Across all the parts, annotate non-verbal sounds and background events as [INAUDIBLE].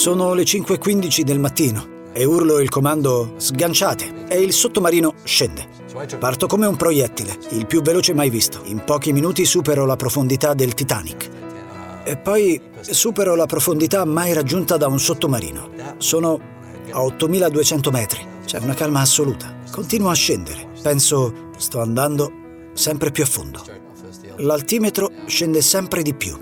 Sono le 5.15 del mattino e urlo il comando sganciate e il sottomarino scende. Parto come un proiettile, il più veloce mai visto. In pochi minuti supero la profondità del Titanic. E poi supero la profondità mai raggiunta da un sottomarino. Sono a 8200 metri. C'è una calma assoluta. Continuo a scendere. Penso, sto andando sempre più a fondo. L'altimetro scende sempre di più.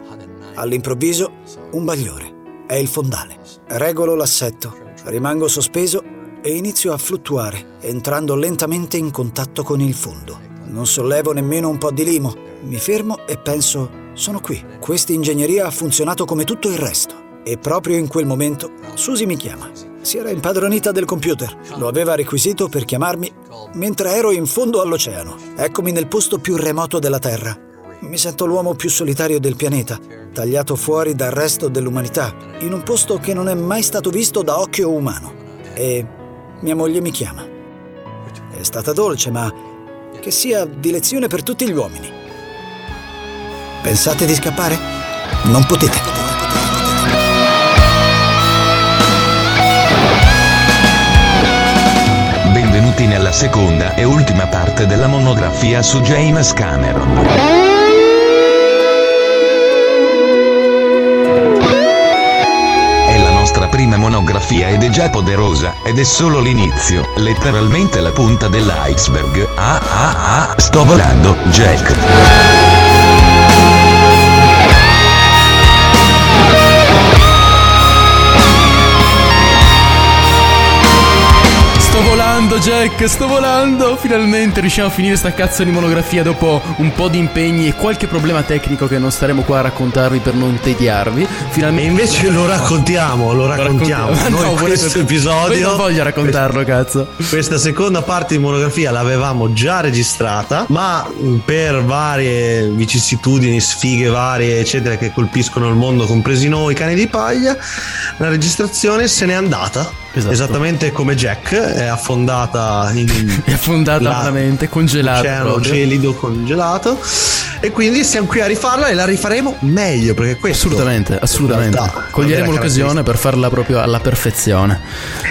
All'improvviso, un bagliore. È il fondale. Regolo l'assetto, rimango sospeso e inizio a fluttuare, entrando lentamente in contatto con il fondo. Non sollevo nemmeno un po' di limo. Mi fermo e penso, sono qui. Questa ingegneria ha funzionato come tutto il resto. E proprio in quel momento Susi mi chiama. Si era impadronita del computer. Lo aveva requisito per chiamarmi mentre ero in fondo all'oceano. Eccomi nel posto più remoto della Terra. Mi sento l'uomo più solitario del pianeta, tagliato fuori dal resto dell'umanità, in un posto che non è mai stato visto da occhio umano. E mia moglie mi chiama. È stata dolce, ma che sia di lezione per tutti gli uomini. Pensate di scappare? Non potete. Benvenuti nella seconda e ultima parte della monografia su James Cameron. Prima monografia ed è già poderosa, ed è solo l'inizio, letteralmente la punta dell'iceberg. Ah ah ah, sto volando, Jack. Jack, sto volando. Finalmente riusciamo a finire sta cazzo di monografia dopo un po' di impegni e qualche problema tecnico che non staremo qua a raccontarvi per non tediarvi. Finalmente. E invece lo raccontiamo, lo raccontiamo. [LAUGHS] Ma Noi no, questo episodio. Poi non voglio raccontarlo, cazzo. Questa seconda parte di monografia l'avevamo già registrata, ma mh, per varie vicissitudini, sfighe varie, eccetera, che colpiscono il mondo, compresi noi, cani di paglia, la registrazione se n'è andata. Esatto. Esattamente come Jack è affondata in [LAUGHS] È affondata la- veramente, congelata. Oceano proprio. gelido congelato e quindi siamo qui a rifarla e la rifaremo meglio perché questo Assolutamente, assolutamente. Coglieremo l'occasione per farla proprio alla perfezione.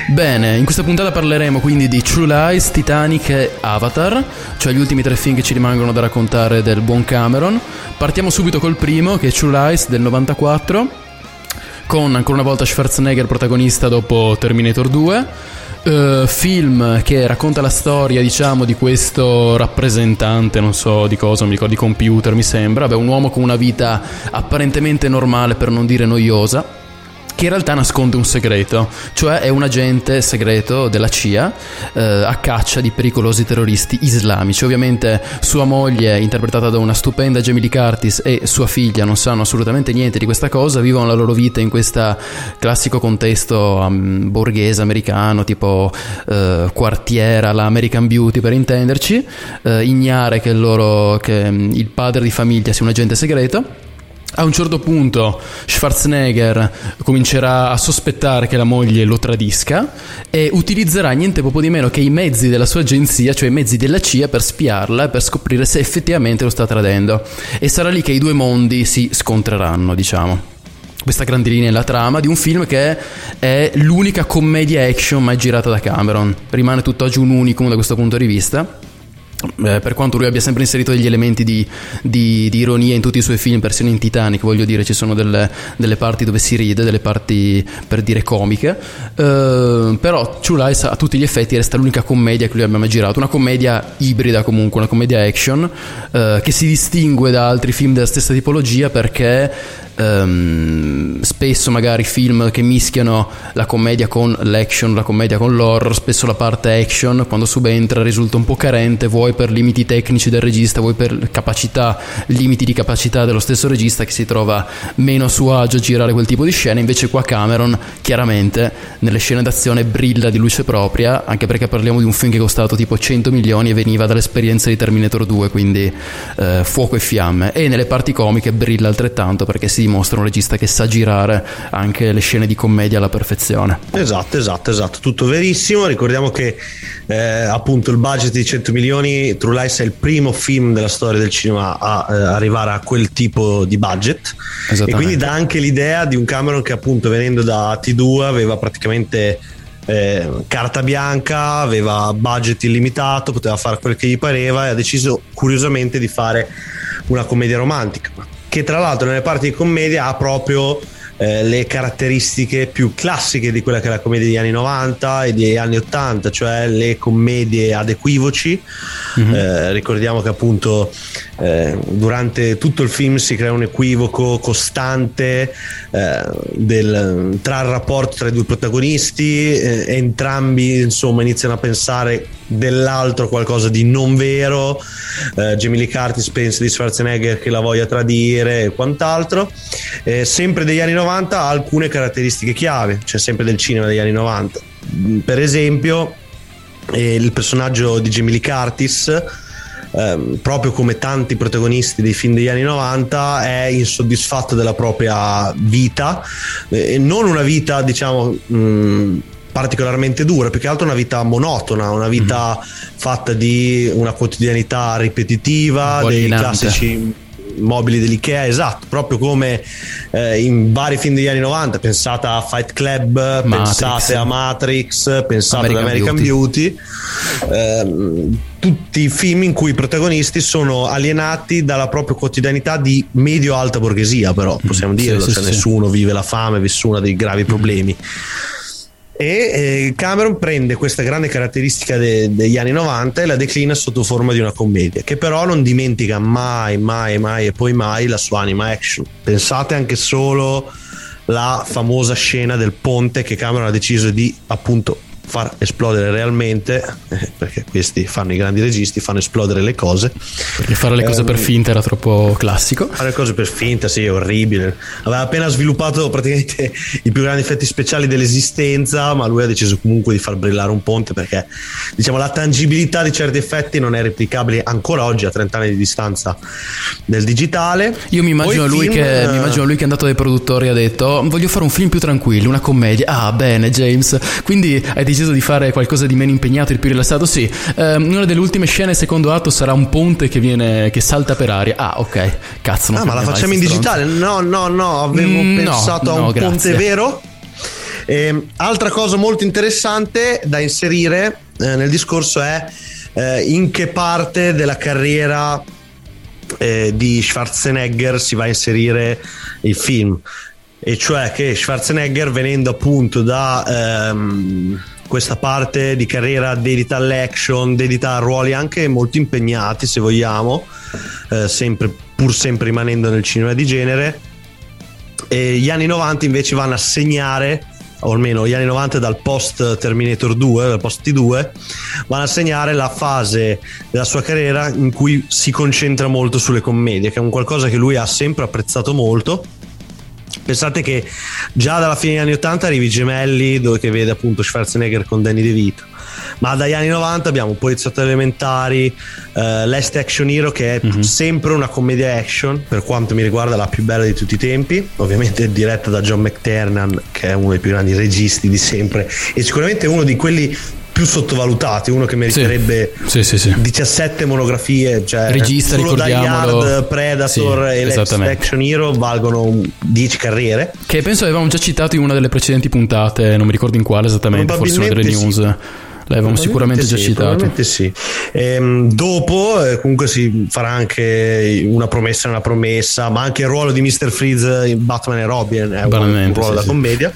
Bene, in questa puntata parleremo quindi di True Lies, Titanic e Avatar, cioè gli ultimi tre film che ci rimangono da raccontare del buon Cameron. Partiamo subito col primo, che è True Lies del 94, con ancora una volta Schwarzenegger protagonista dopo Terminator 2. Eh, film che racconta la storia, diciamo, di questo rappresentante, non so di cosa, non mi ricordo, di computer, mi sembra. Beh, un uomo con una vita apparentemente normale, per non dire noiosa. Che in realtà nasconde un segreto, cioè è un agente segreto della CIA eh, a caccia di pericolosi terroristi islamici. Ovviamente sua moglie, interpretata da una stupenda Jamie Lee Curtis, e sua figlia non sanno assolutamente niente di questa cosa, vivono la loro vita in questo classico contesto um, borghese americano, tipo eh, quartiera, la American Beauty per intenderci, eh, ignare che loro, che mm, il padre di famiglia sia un agente segreto. A un certo punto Schwarzenegger comincerà a sospettare che la moglie lo tradisca e utilizzerà niente poco di meno che i mezzi della sua agenzia, cioè i mezzi della CIA, per spiarla e per scoprire se effettivamente lo sta tradendo. E sarà lì che i due mondi si scontreranno, diciamo questa grande linea è la trama di un film che è l'unica commedia action mai girata da Cameron. Rimane tutt'oggi un unicum da questo punto di vista. Eh, per quanto lui abbia sempre inserito degli elementi di, di- di ironia in tutti i suoi film, persino in Titanic, voglio dire, ci sono delle, delle parti dove si ride, delle parti per dire comiche. Eh, però True Lies a tutti gli effetti resta l'unica commedia che lui abbia mai girato, una commedia ibrida comunque, una commedia action eh, che si distingue da altri film della stessa tipologia perché ehm, spesso magari film che mischiano la commedia con l'action, la commedia con l'horror, spesso la parte action quando subentra risulta un po' carente, vuoi vuoi per limiti tecnici del regista, vuoi per capacità, limiti di capacità dello stesso regista che si trova meno a suo agio a girare quel tipo di scene, invece qua Cameron chiaramente nelle scene d'azione brilla di luce propria, anche perché parliamo di un film che è costato tipo 100 milioni e veniva dall'esperienza di Terminator 2, quindi eh, fuoco e fiamme, e nelle parti comiche brilla altrettanto perché si dimostra un regista che sa girare anche le scene di commedia alla perfezione. Esatto, esatto, esatto, tutto verissimo, ricordiamo che eh, appunto il budget di 100 milioni, True Lies è il primo film della storia del cinema a eh, arrivare a quel tipo di budget. E quindi dà anche l'idea di un Cameron che appunto venendo da T2 aveva praticamente eh, carta bianca, aveva budget illimitato, poteva fare quel che gli pareva e ha deciso curiosamente di fare una commedia romantica. Che tra l'altro nelle parti di commedia ha proprio eh, le caratteristiche più classiche di quella che è la commedia degli anni 90 e degli anni 80, cioè le commedie ad equivoci. Mm-hmm. Eh, ricordiamo che appunto eh, durante tutto il film si crea un equivoco costante eh, del, tra il rapporto tra i due protagonisti, eh, entrambi insomma iniziano a pensare dell'altro qualcosa di non vero. Eh, Jamie Lee Curtis pensa di Schwarzenegger che la voglia tradire e quant'altro. Eh, sempre degli anni 90 ha alcune caratteristiche chiave, cioè sempre del cinema degli anni 90. Per esempio, eh, il personaggio di Jamie Lee Curtis. Eh, proprio come tanti protagonisti dei film degli anni 90 è insoddisfatto della propria vita eh, non una vita diciamo mh, particolarmente dura, più che altro una vita monotona, una vita mm-hmm. fatta di una quotidianità ripetitiva, dei classici mobili dell'IKEA, esatto, proprio come eh, in vari film degli anni 90, pensate a Fight Club, Matrix. pensate a Matrix, pensate American ad American Beauty, Beauty. Eh, tutti i film in cui i protagonisti sono alienati dalla propria quotidianità di medio-alta borghesia, però possiamo mm, dirlo, sì, cioè sì, nessuno sì. vive la fame, nessuno ha dei gravi problemi. Mm e eh, Cameron prende questa grande caratteristica de- degli anni 90 e la declina sotto forma di una commedia che però non dimentica mai mai mai e poi mai la sua anima action. Pensate anche solo la famosa scena del ponte che Cameron ha deciso di appunto far esplodere realmente, eh, perché questi fanno i grandi registi, fanno esplodere le cose. Perché fare le cose eh, per finta era troppo classico. Fare le cose per finta, sì, è orribile. Aveva appena sviluppato praticamente i più grandi effetti speciali dell'esistenza, ma lui ha deciso comunque di far brillare un ponte perché diciamo la tangibilità di certi effetti non è replicabile ancora oggi a 30 anni di distanza del digitale. Io mi immagino, lui, film, che, mi immagino lui che è andato dai produttori e ha detto voglio fare un film più tranquillo, una commedia. Ah, bene, James. Quindi hai deciso deciso di fare qualcosa di meno impegnato, di più rilassato, sì. Eh, una delle ultime scene, secondo atto, sarà un ponte che viene che salta per aria. Ah, ok. Cazzo, non Ah, ma la facciamo in digitale? No, no, no, avevo mm, pensato no, a un no, ponte vero. Eh, altra cosa molto interessante da inserire eh, nel discorso è eh, in che parte della carriera eh, di Schwarzenegger si va a inserire il film e cioè che Schwarzenegger venendo appunto da ehm, questa parte di carriera dedita all'action, dedita a ruoli anche molto impegnati se vogliamo, eh, sempre, pur sempre rimanendo nel cinema di genere. E gli anni 90 invece vanno a segnare, o almeno gli anni 90 dal post Terminator 2, dal post T2, vanno a segnare la fase della sua carriera in cui si concentra molto sulle commedie, che è un qualcosa che lui ha sempre apprezzato molto Pensate che già dalla fine degli anni 80 arrivi gemelli dove che vede appunto Schwarzenegger con Danny DeVito ma dagli anni 90 abbiamo Poliziotto Elementari, uh, Last Action Hero che è mm-hmm. sempre una commedia action per quanto mi riguarda la più bella di tutti i tempi ovviamente diretta da John McTernan che è uno dei più grandi registi di sempre e sicuramente uno di quelli più sottovalutati, uno che meriterebbe sì, sì, sì, 17 monografie, cioè regista solo ricordiamolo Yard, Predator e Lex Action Hero valgono 10 carriere. Che penso avevamo già citato in una delle precedenti puntate, non mi ricordo in quale esattamente, forse una delle news. L'avevamo sicuramente già sì, citato. Sì. Ehm, dopo, eh, comunque, si farà anche una promessa, una promessa, ma anche il ruolo di Mr. Freeze in Batman e Robin è un, un ruolo da commedia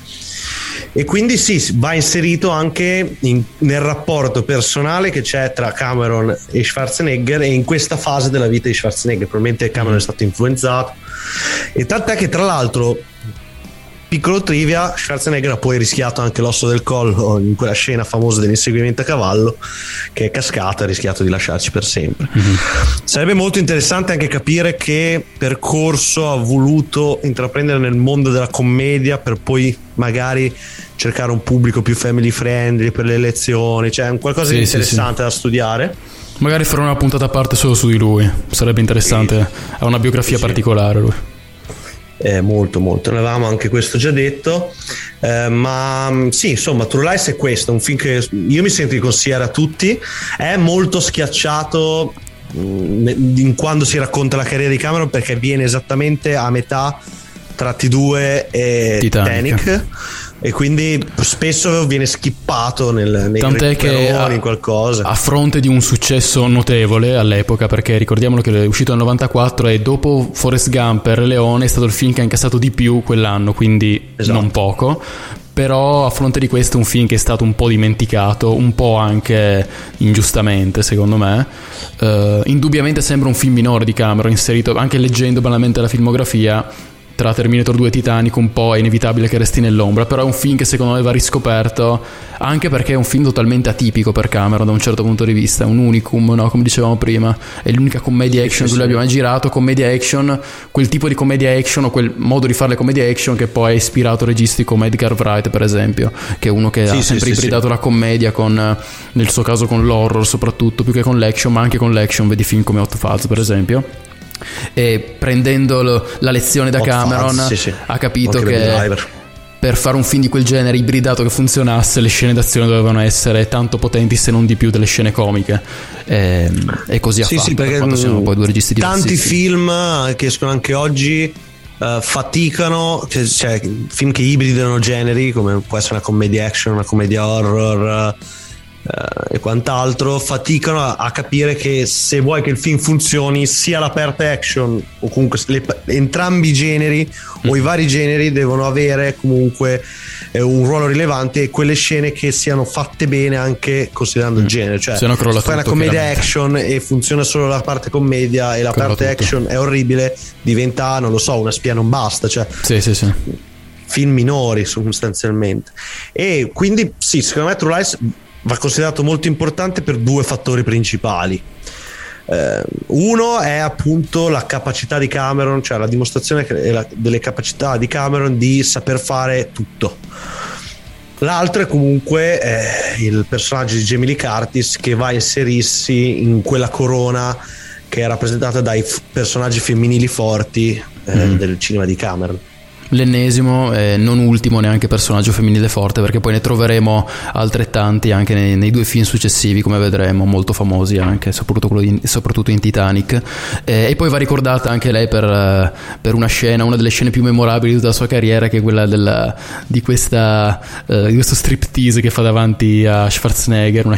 e quindi sì, va inserito anche in, nel rapporto personale che c'è tra Cameron e Schwarzenegger e in questa fase della vita di Schwarzenegger probabilmente Cameron è stato influenzato e tant'è che tra l'altro piccolo trivia, Schwarzenegger ha poi rischiato anche l'osso del collo in quella scena famosa dell'inseguimento a cavallo che è cascato e ha rischiato di lasciarci per sempre. Mm-hmm. Sarebbe molto interessante anche capire che percorso ha voluto intraprendere nel mondo della commedia per poi magari cercare un pubblico più family friendly per le elezioni, cioè qualcosa sì, di interessante sì, da studiare. Magari farò una puntata a parte solo su di lui, sarebbe interessante, ha una biografia particolare lui. Eh, molto molto, ne avevamo anche questo già detto, eh, ma mm, sì, insomma, True Lies è questo, un film che io mi sento di consigliare a tutti, è molto schiacciato mm, in quando si racconta la carriera di Cameron perché viene esattamente a metà tra T2 e Titanic. Titanic e quindi spesso viene skippato nel, nei Tant'è che a, in qualcosa. a fronte di un successo notevole all'epoca perché ricordiamolo che è uscito nel 94 e dopo Forrest Gump e Re Leone è stato il film che ha incassato di più quell'anno quindi esatto. non poco però a fronte di questo è un film che è stato un po' dimenticato, un po' anche ingiustamente secondo me. Uh, indubbiamente sembra un film minore di Cameron, inserito anche leggendo banalmente la filmografia tra Terminator 2 e Titanic un po' è inevitabile che resti nell'ombra, però è un film che secondo me va riscoperto anche perché è un film totalmente atipico per Cameron da un certo punto di vista, è un unicum, no? come dicevamo prima, è l'unica commedia action che lui abbia mai girato, commedia action, quel tipo di commedia action o quel modo di fare le comedie action che poi ha ispirato registi come Edgar Wright per esempio, che è uno che sì, ha sempre sì, ibridato sì. la commedia con, nel suo caso con l'horror soprattutto, più che con l'action, ma anche con l'action, vedi film come Hot Fuzz per esempio e prendendo lo, la lezione da Hot Cameron fans, sì, sì. ha capito Anche che per fare un film di quel genere ibridato che funzionasse le scene d'azione dovevano essere tanto potenti se non di più delle scene comiche. E, e così ha sì, fatto sì, perché per sono poi due registi tanti film che escono anche oggi uh, faticano cioè film che ibridano generi come può essere una commedia action una commedia horror uh, eh, e quant'altro faticano a, a, capire che se vuoi che il film funzioni sia l'aperta action o comunque le, entrambi i generi mm. o i vari generi devono avere comunque eh, un ruolo rilevante e quelle scene che siano fatte bene anche considerando mm. il genere cioè se, se fai una commedia action e funziona solo la parte commedia e la crolla parte tutto. action è orribile diventa non lo so una spia non basta cioè sì sì sì film minori sostanzialmente e quindi sì secondo me True Lies va considerato molto importante per due fattori principali. Eh, uno è appunto la capacità di Cameron, cioè la dimostrazione delle capacità di Cameron di saper fare tutto. L'altro è comunque eh, il personaggio di Jamie Lee Curtis che va a inserirsi in quella corona che è rappresentata dai f- personaggi femminili forti eh, mm. del cinema di Cameron l'ennesimo e non ultimo neanche personaggio femminile forte perché poi ne troveremo altrettanti anche nei, nei due film successivi come vedremo molto famosi anche soprattutto, in, soprattutto in Titanic. E, e, poi va ricordata anche lei per, per, una scena una delle scene più memorabili della sua carriera che è quella della, di, questa, uh, di questo striptease che fa davanti a Schwarzenegger una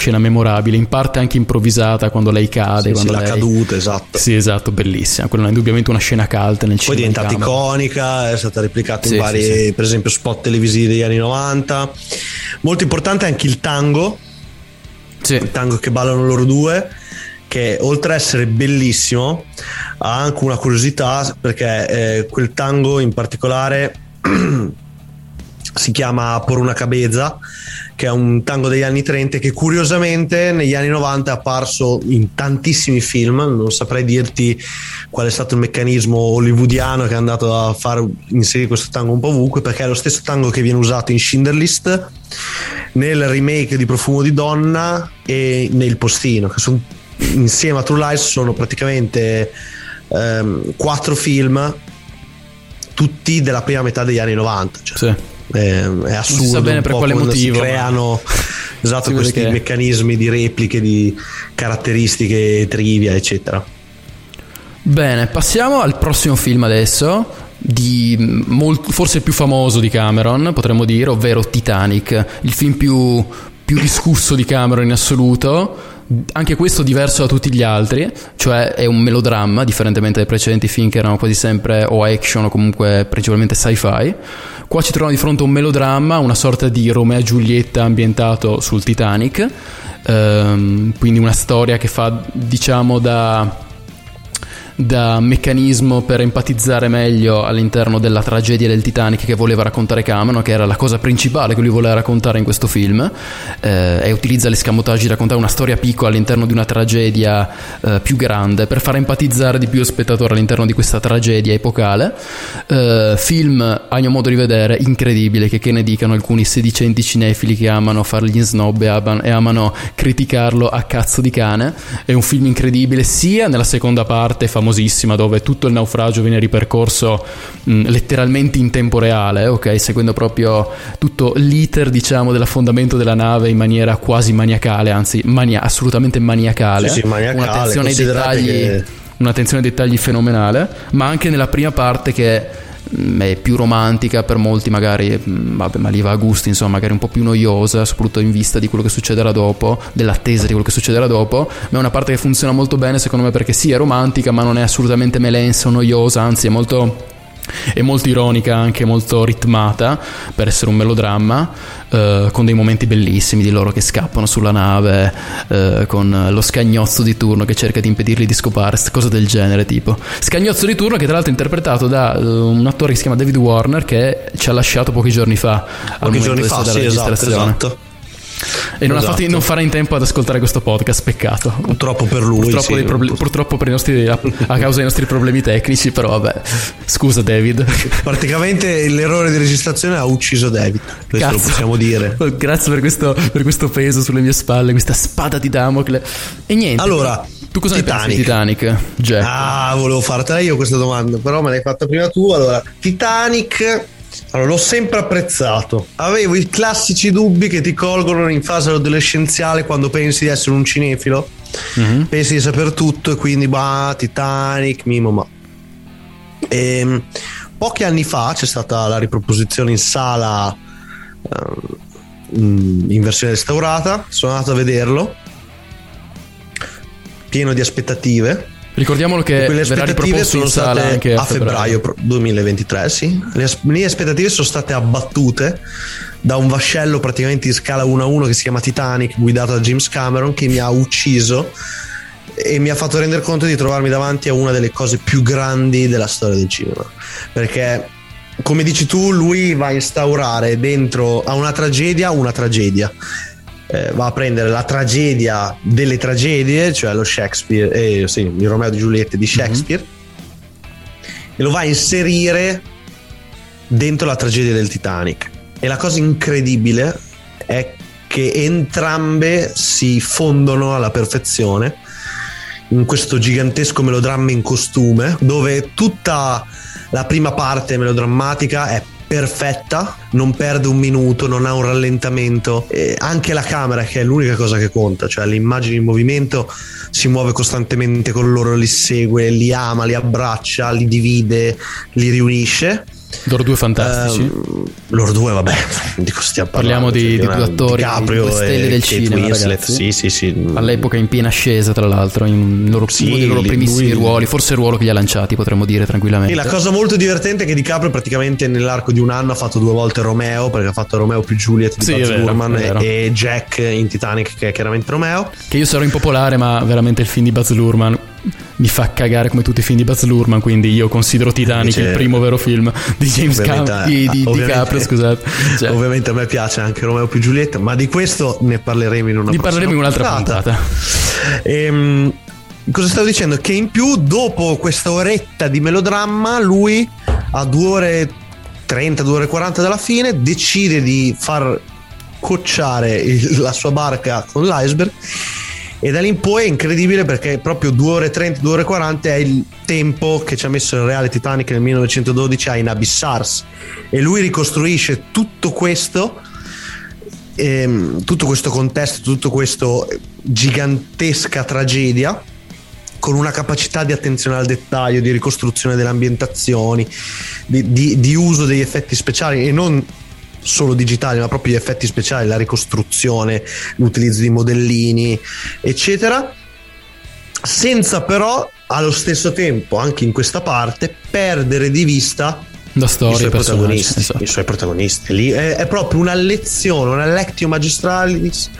Scena memorabile, in parte anche improvvisata quando lei cade. Sì, quando sì, lei... la caduta, esatto. Sì, esatto, bellissima. Quella è indubbiamente una scena calda nel cinema. Poi è diventata iconica, è stata replicata sì, in vari, per esempio, spot televisivi degli anni 90. Molto importante anche il tango. Il tango che ballano loro due che oltre ad essere bellissimo ha anche una curiosità perché eh, quel tango in particolare [CLEARS THROAT] si chiama Por una cabeza che è un tango degli anni 30 che curiosamente negli anni 90 è apparso in tantissimi film, non saprei dirti qual è stato il meccanismo hollywoodiano che è andato a far inserire questo tango un po' ovunque, perché è lo stesso tango che viene usato in Schindler List, nel remake di Profumo di Donna e nel Postino, che sono insieme a True Lies sono praticamente ehm, quattro film tutti della prima metà degli anni 90. Cioè. Sì è, è assurdo. Non si bene per quale motivo. Si creano [LAUGHS] esatto, questi che... meccanismi di repliche, di caratteristiche, trivia, eccetera. Bene, passiamo al prossimo film adesso. di molt- forse il più famoso di Cameron, potremmo dire, ovvero Titanic, il film più, più discusso di Cameron in assoluto. Anche questo diverso da tutti gli altri, cioè è un melodramma, differentemente dai precedenti film che erano quasi sempre o action o comunque principalmente sci-fi. Qua ci troviamo di fronte a un melodramma, una sorta di Romeo e Giulietta ambientato sul Titanic, ehm, quindi una storia che fa diciamo da da meccanismo per empatizzare meglio all'interno della tragedia del Titanic che voleva raccontare Cameron, che era la cosa principale che lui voleva raccontare in questo film, eh, e utilizza l'escamotage di raccontare una storia piccola all'interno di una tragedia eh, più grande per far empatizzare di più lo spettatore all'interno di questa tragedia epocale. Eh, film, a mio modo di vedere, incredibile, che, che ne dicano alcuni sedicenti cinefili che amano fargli in snob e amano, e amano criticarlo a cazzo di cane. È un film incredibile sia nella seconda parte, famosa famosissima dove tutto il naufragio viene ripercorso mh, letteralmente in tempo reale, ok? Seguendo proprio tutto l'iter, diciamo, dell'affondamento della nave in maniera quasi maniacale, anzi mania- assolutamente maniacale. Sì, sì, maniacale. Un'attenzione ai dettagli, che... un'attenzione ai dettagli fenomenale, ma anche nella prima parte che è più romantica per molti magari mm, vabbè ma lì va a gusti insomma magari un po' più noiosa soprattutto in vista di quello che succederà dopo dell'attesa di quello che succederà dopo. Ma è una parte che funziona molto bene secondo me perché sì è romantica ma non è assolutamente melensa o noiosa anzi è molto è molto ironica, anche molto ritmata per essere un melodramma, eh, con dei momenti bellissimi di loro che scappano sulla nave, eh, con lo scagnozzo di turno che cerca di impedirli di scopare, cose del genere tipo. Scagnozzo di turno che tra l'altro è interpretato da uh, un attore che si chiama David Warner che ci ha lasciato pochi giorni fa. Pochi giorni fa, sì, esatto, esatto. E non, esatto. non, farà in tempo ad ascoltare questo podcast, peccato. Purtroppo per lui. Purtroppo, sì, proble- purtroppo per nostri, a, a, causa dei nostri problemi tecnici, però vabbè. Scusa David. Praticamente l'errore di registrazione ha ucciso David, questo Cazzo. lo possiamo dire. Grazie per questo, per questo, peso sulle mie spalle, questa spada di Damocle. E niente. Allora, tu cosa Titanic. ne pensi di Titanic, Jack? Ah, volevo fartela io questa domanda, però me l'hai fatta prima tu. Allora, Titanic allora, l'ho sempre apprezzato. Avevo i classici dubbi che ti colgono in fase adolescenziale quando pensi di essere un cinefilo. Mm-hmm. Pensi di sapere tutto e quindi, bah, Titanic, Mimo, ma. E, ehm, pochi anni fa c'è stata la riproposizione in sala uh, in versione restaurata. Sono andato a vederlo, pieno di aspettative Ricordiamolo che le aspettative sono state anche a febbraio, febbraio 2023, sì. Le, le aspettative sono state abbattute da un vascello praticamente in scala 1 a 1 che si chiama Titanic, guidato da James Cameron, che mi ha ucciso e mi ha fatto rendere conto di trovarmi davanti a una delle cose più grandi della storia del cinema. Perché, come dici tu, lui va a instaurare dentro a una tragedia una tragedia eh, va a prendere la tragedia delle tragedie, cioè lo Shakespeare, eh, sì, il Romeo di Giulietta di Shakespeare, mm-hmm. e lo va a inserire dentro la tragedia del Titanic. E la cosa incredibile è che entrambe si fondono alla perfezione in questo gigantesco melodramma in costume, dove tutta la prima parte melodrammatica è perfetta, non perde un minuto, non ha un rallentamento. E anche la camera, che è l'unica cosa che conta, cioè l'immagine in movimento si muove costantemente con loro, li segue, li ama, li abbraccia, li divide, li riunisce loro due fantastici. Uh, loro due, vabbè, di stiamo Parliamo di, cioè, di due attori, DiCaprio due stelle del cinema, Winslet, sì, sì, sì. All'epoca in piena ascesa, tra l'altro, in loro, sì, uno dei loro primissimi lui... ruoli, forse il ruolo che li ha lanciati, potremmo dire tranquillamente. E la cosa molto divertente è che DiCaprio praticamente nell'arco di un anno ha fatto due volte Romeo, perché ha fatto Romeo più Juliet di sì, Baz Luhrmann e Jack in Titanic, che è chiaramente Romeo. Che io sarò impopolare, ma veramente il film di Baz Luhrmann mi fa cagare come tutti i film di Baz Luhrmann quindi io considero Titanic Invece, il primo vero film di James Cameron di, di, di Caprio scusate [LAUGHS] cioè. ovviamente a me piace anche Romeo più Giulietta ma di questo ne parleremo in una ne parleremo in un'altra puntata, puntata. Ehm, cosa stavo dicendo che in più dopo questa oretta di melodramma lui a 2 ore 30 2 ore 40 dalla fine decide di far cocciare il, la sua barca con l'iceberg e da lì in poi è incredibile perché proprio 2 ore 30, 2 ore 40 è il tempo che ci ha messo il reale Titanic nel 1912 a inabissarsi. E lui ricostruisce tutto questo ehm, tutto questo contesto tutto questo gigantesca tragedia con una capacità di attenzione al dettaglio, di ricostruzione delle ambientazioni, di, di, di uso degli effetti speciali e non solo digitali, ma proprio gli effetti speciali, la ricostruzione, l'utilizzo di modellini, eccetera, senza però allo stesso tempo, anche in questa parte, perdere di vista la storia, i suoi protagonisti. esatto. I suoi protagonisti. Lì è, è proprio una lezione, una lectio magistralis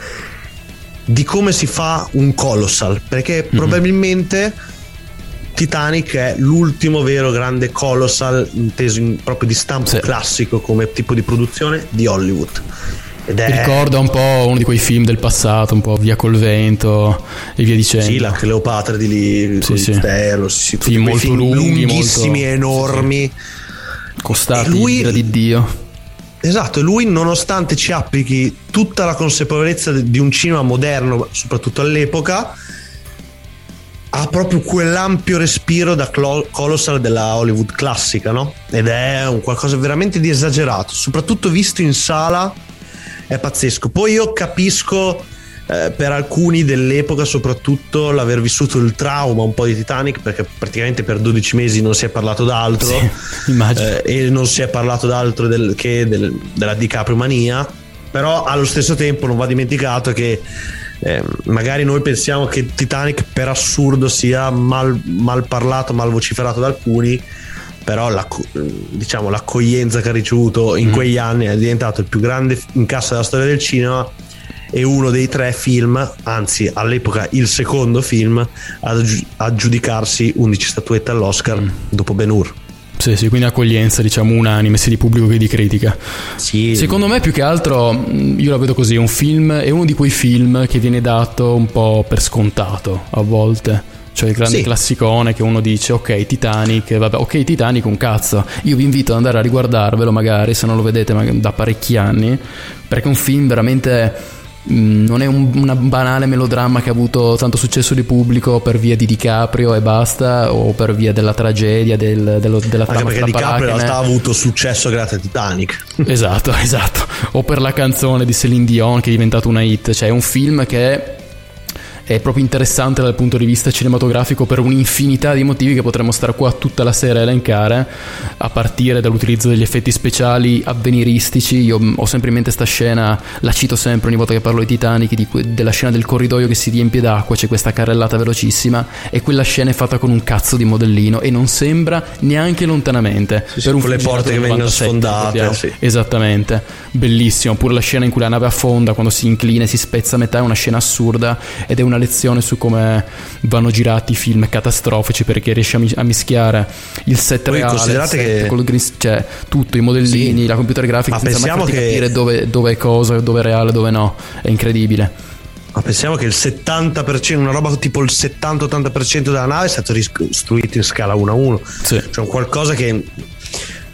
di come si fa un colossal, perché Mhm. probabilmente Titanic è l'ultimo vero grande colossal inteso in- proprio di stampo classico come tipo di produzione di Hollywood. Ed Mi è ricorda un po' uno di quei film del passato, un po' via col vento e via dicendo. Sì, la Cleopatra di lì, Sì, sì. Sterlo, sì, sì, molto film lunghi, lunghissimi, molto- enormi. Costati, E lui- di Dio. Esatto, e lui nonostante ci applichi tutta la consapevolezza di un cinema moderno, soprattutto all'epoca, ha proprio quell'ampio respiro da colossal della Hollywood classica, no? Ed è un qualcosa veramente di esagerato, soprattutto visto in sala è pazzesco. Poi io capisco eh, per alcuni dell'epoca soprattutto l'aver vissuto il trauma un po' di Titanic perché praticamente per 12 mesi non si è parlato d'altro Sì, [LAUGHS] immagino. eh, e non si è parlato d'altro del- che del- della DiCaprio mania però allo stesso tempo non va dimenticato che eh, magari noi pensiamo che Titanic per assurdo sia mal, mal parlato, mal vociferato da alcuni però la, diciamo, l'accoglienza che ha ricevuto in Mm. quegli anni è diventato il più grande incasso della storia del cinema e uno dei tre film, anzi all'epoca il secondo film ad aggi- aggiudicarsi 11 statuette all'Oscar Mm. dopo Ben Hur. Sì, sì, quindi accoglienza, diciamo, unanime, sia di pubblico che di critica. Sì. Secondo me, più che altro, mh, io la vedo così: un film è uno di quei film che viene dato un po' per scontato a volte. Cioè il grande Sì. classicone che uno dice ok Titanic, vabbè ok Titanic un cazzo, io vi invito ad andare a riguardarvelo magari se non lo vedete da parecchi anni, perché è un film veramente non è un una banale melodramma che ha avuto tanto successo di pubblico per via di DiCaprio e basta o per via della tragedia del, dello- della Anche trama perché DiCaprio in realtà ha avuto successo grazie a Titanic. Esatto, [LAUGHS] esatto. O per la canzone di Celine Dion che è diventata una hit. Cioè è un film che è proprio interessante dal punto di vista cinematografico per un'infinità di motivi che potremmo stare qua tutta la sera a elencare, a partire dall'utilizzo degli effetti speciali avveniristici. Io mh, ho sempre in mente sta scena, la cito sempre ogni volta che parlo di Titanic, di della scena del corridoio che si riempie d'acqua, c'è questa carrellata velocissima e quella scena è fatta con un cazzo di modellino e non sembra neanche lontanamente. sì, per un con le porte che vengono 97, sfondate, sì. Esattamente, bellissimo. Pure la scena in cui la nave affonda quando si inclina e si spezza a metà è una scena assurda ed è una lezione su come vanno girati i film catastrofici perché riesce a, mi- a mischiare il set Poi reale, il considerate set che- col green- cioè tutto, i modellini, Sì. la computer grafica, Ma senza mai che- capire dove, dove è cosa, dove è reale, dove no. È incredibile. Ma pensiamo che il 70%, una roba tipo il 70-80% della nave è stato ricostruito in scala 1 a 1. Sì. Cioè un qualcosa che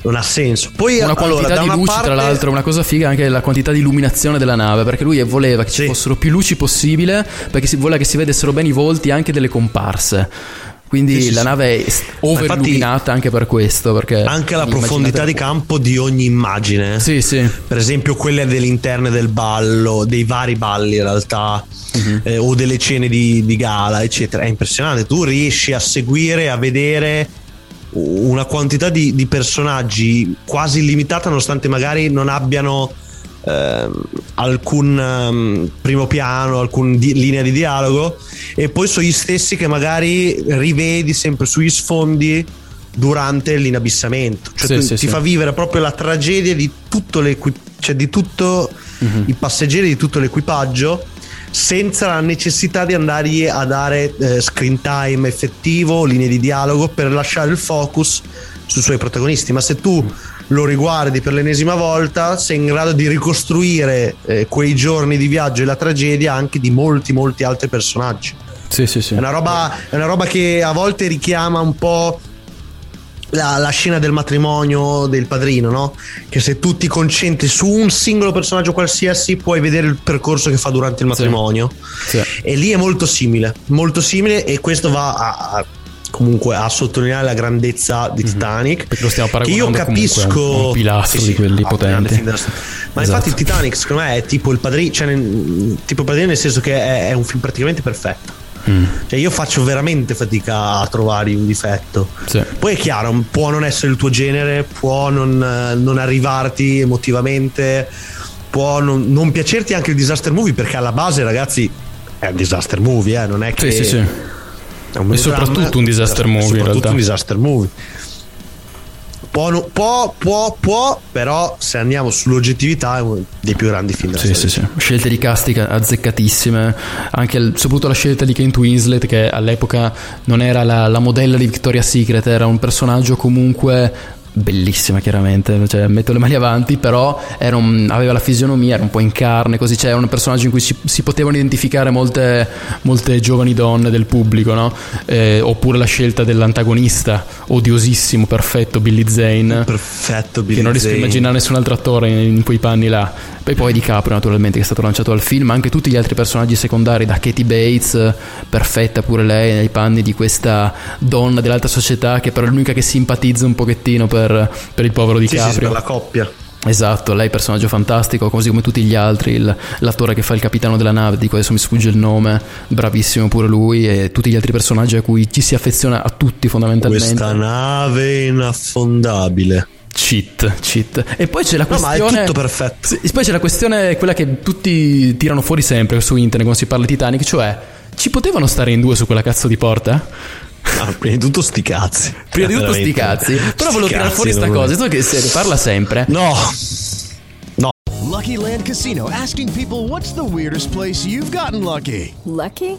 non ha senso. Poi Una allora, quantità da di luci, parte, tra l'altro, una cosa figa è anche la quantità di illuminazione della nave, perché lui voleva che ci Sì. fossero più luci possibile, perché si voleva che si vedessero bene i volti anche delle comparse. Quindi Sì, la sì. nave è overilluminata anche per questo. Perché anche la profondità di campo di ogni immagine. Sì, sì. Per esempio quelle dell'interno del ballo, dei vari balli in realtà, Mhm. eh, o delle scene di, di gala, eccetera. È impressionante. Tu riesci a seguire, a vedere una quantità di, di personaggi quasi illimitata, nonostante magari non abbiano ehm, alcun ehm, primo piano, alcuna linea di dialogo, e poi sono gli stessi che magari rivedi sempre sugli sfondi durante l'inabissamento. Cioè Sì, tu- sì, ti sì. fa vivere proprio la tragedia di tutto l'equi- cioè di tutto Mhm. i passeggeri, di tutto l'equipaggio. Senza la necessità di andargli a dare eh, screen time effettivo, linee di dialogo per lasciare il focus sui suoi protagonisti. Ma se tu lo riguardi per l'ennesima volta, sei in grado di ricostruire eh, quei giorni di viaggio e la tragedia anche di molti, molti altri personaggi. Sì, sì, sì. È una roba, è una roba che a volte richiama un po' la, la scena del matrimonio del padrino, no? Che se tu ti concentri su un singolo personaggio qualsiasi, puoi vedere il percorso che fa durante il matrimonio. Sì. E lì è molto simile, molto simile, e questo va a, a- comunque a sottolineare la grandezza di Titanic. Mhm. Perché lo stiamo che io un- capisco a un pilastro di quelli ah, potenti. Ma Esatto. infatti Titanic secondo me è tipo il padrino, cioè tipo il padrino nel senso che è, è un film praticamente perfetto. Mm. Cioè io faccio veramente fatica a trovare un difetto. Sì. Poi è chiaro, può non essere il tuo genere, può non, non arrivarti emotivamente, può non, non, piacerti anche il disaster movie perché alla base ragazzi è un disaster movie, eh? non è che... Sì, sì, sì. È soprattutto un disaster movie. Soprattutto un disaster movie. Può, può, può, può, però se andiamo sull'oggettività è uno dei più grandi film della sì. Sì, sì, scelte di casting azzeccatissime, anche soprattutto la scelta di Kate Winslet che all'epoca non era la, la modella di Victoria's Secret, era un personaggio comunque bellissima chiaramente, cioè, metto le mani avanti, però un, aveva la fisionomia, era un po' in carne, così c'era un personaggio in cui si, si potevano identificare molte, molte, giovani donne del pubblico, no? eh, oppure la scelta dell'antagonista, odiosissimo, perfetto, Billy Zane. Perfetto, Billy Che non riesco a immaginare nessun altro attore in, in quei panni là. E poi Di Caprio naturalmente che è stato lanciato al film, anche tutti gli altri personaggi secondari, da Katie Bates, perfetta pure lei nei panni di questa donna dell'alta società che però è l'unica che simpatizza un pochettino per per, per il povero Di sì, Caprio. Sì, per la coppia. Esatto, lei è personaggio fantastico, così come tutti gli altri, il, l'attore che fa il capitano della nave, di cui adesso mi sfugge il nome, bravissimo pure lui, e tutti gli altri personaggi a cui ci si affeziona a tutti fondamentalmente. Questa nave inaffondabile. Cheat, cheat. E poi c'è la no, questione. ma è tutto perfetto. Sì, poi c'è la questione, quella che tutti tirano fuori sempre su internet quando si parla di Titanic, cioè ci potevano stare in due su quella cazzo di porta? Ah, prima di tutto sti cazzi. Prima di tutto sti cazzi. Però volevo tirare fuori sta cosa. Tu che se ne parla sempre. No. No. Lucky Land Casino asking people what's the weirdest place you've gotten lucky? Lucky?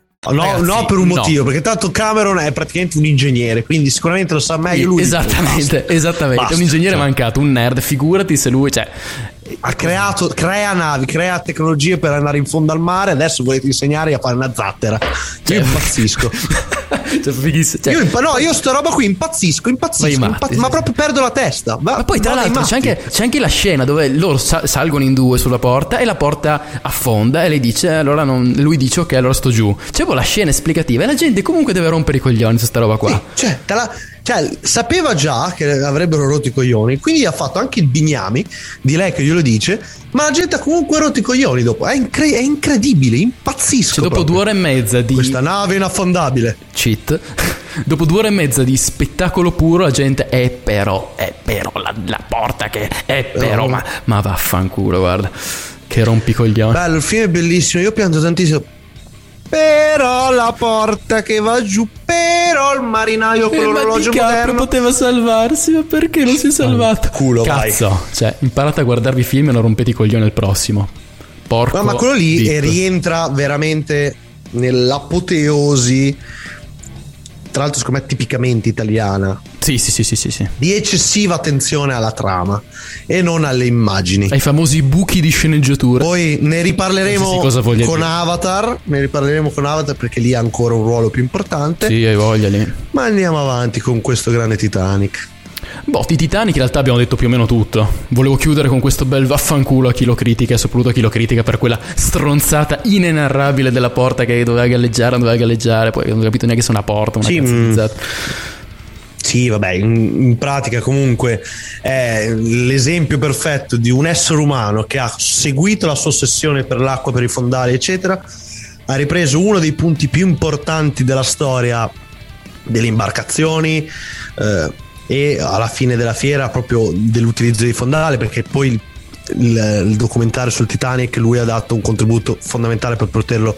No, Ragazzi, no, per un motivo, no. perché tanto Cameron è praticamente un ingegnere, quindi sicuramente lo sa meglio lui. Esattamente, esattamente. Basta, è un ingegnere cioè. mancato, un nerd, figurati se lui, cioè, ha creato, crea navi, crea tecnologie per andare in fondo al mare. Adesso volete insegnare a fare una zattera. [LAUGHS] Cioè, io impazzisco. cioè, cioè, io, no, io sto roba qui impazzisco, impazzisco, matti, impazz- sì. ma proprio perdo la testa. Ma, ma poi, tra l'altro, c'è anche, c'è anche, la scena dove loro salgono in due sulla porta e la porta affonda. E lei dice: Allora non, lui dice, ok, allora sto giù. C'è poi la scena esplicativa e la gente comunque deve rompere i coglioni su sta roba qua. Sì, cioè, te la cioè, sapeva già che avrebbero rotto i coglioni, quindi ha fatto anche il bignami di lei che glielo dice, ma la gente ha comunque rotto i coglioni dopo. È, incre- è incredibile, impazzisco. Cioè, dopo proprio. due ore e mezza di. Questa nave inaffondabile. Cheat. [LAUGHS] dopo due ore e mezza di spettacolo puro, la gente è però, è però la, la porta che è però, ma, ma vaffanculo, guarda. Che rompicoglioni. Bello, il film è bellissimo. Io pianto tantissimo. Però la porta che va giù, però il marinaio con eh, l'orologio ma moderno poteva salvarsi, ma perché non si è salvato? Oh, culo, Cazzo, vai. cioè, imparate a guardarvi i film e non rompete i coglioni al prossimo. Porco. No, ma quello lì dip. rientra veramente nell'apoteosi tra l'altro secondo me tipicamente italiana. Sì, sì, sì, sì, sì, sì. Di eccessiva attenzione alla trama e non alle immagini. Ai famosi buchi di sceneggiatura. Poi ne riparleremo con dire. Avatar, ne riparleremo con Avatar perché lì ha ancora un ruolo più importante. Sì, hai voglia lì. Ma andiamo avanti con questo grande Titanic. Boh, di Titanic in realtà abbiamo detto più o meno tutto. Volevo chiudere con questo bel vaffanculo a chi lo critica e soprattutto a chi lo critica per quella stronzata inenarrabile della porta che doveva galleggiare, non doveva galleggiare, poi non ho capito neanche se è una porta, una sì, cazzinizzata. Sì, vabbè, in, in, pratica comunque è l'esempio perfetto di un essere umano che ha seguito la sua ossessione per l'acqua, per i fondali, eccetera, ha ripreso uno dei punti più importanti della storia delle imbarcazioni, eh, e alla fine della fiera proprio dell'utilizzo dei fondali perché poi il, il, il, documentario sul Titanic lui ha dato un contributo fondamentale per poterlo